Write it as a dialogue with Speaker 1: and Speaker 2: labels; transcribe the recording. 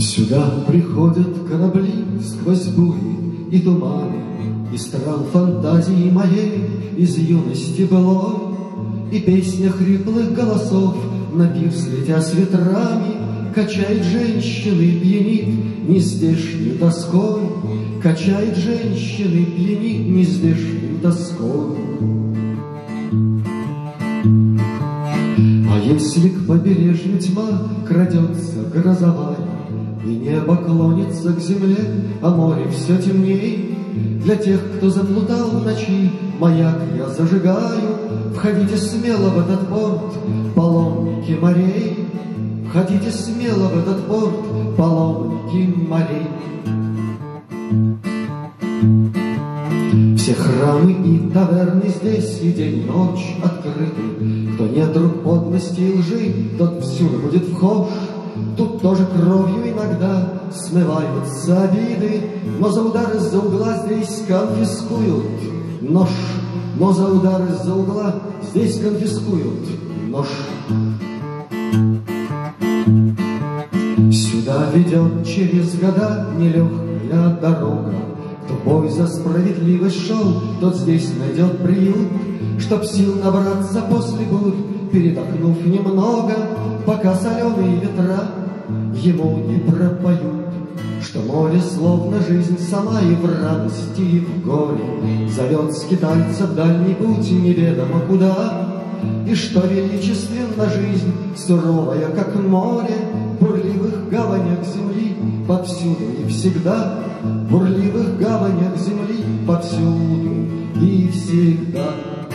Speaker 1: Сюда приходят корабли сквозь бури и туманы Из стран фантазии моей, из юности былой, И песня хриплых голосов на пир слетя с ветрами Качает женщины, пьянит нездешней тоской, Качает женщины, пьянит нездешней тоской. Если к побережью тьма крадется грозовая, И небо клонится к земле, а море все темней, Для тех, кто заплутал в ночи, маяк я зажигаю, Входите смело в этот порт, паломники морей, Входите смело в этот порт, паломники морей. Храмы и таверны здесь и день, ночь открыты. Кто нет друг подлости и лжи, тот всюду будет вхож. Тут тоже кровью иногда смываются обиды, Но за удар из-за угла здесь конфискуют нож. Но за удар из-за угла здесь конфискуют нож. Сюда ведет через года нелегкая дорога, кто бой за справедливость шел, тот здесь найдет приют, Чтоб сил набраться после бурь, передохнув немного, Пока соленые ветра ему не пропоют. Что море словно жизнь сама и в радости, и в горе Зовет скитальца в дальний путь неведомо куда, И что величественна жизнь, суровая, как море, бурливых гаванях земли повсюду и всегда, бурливых всегда.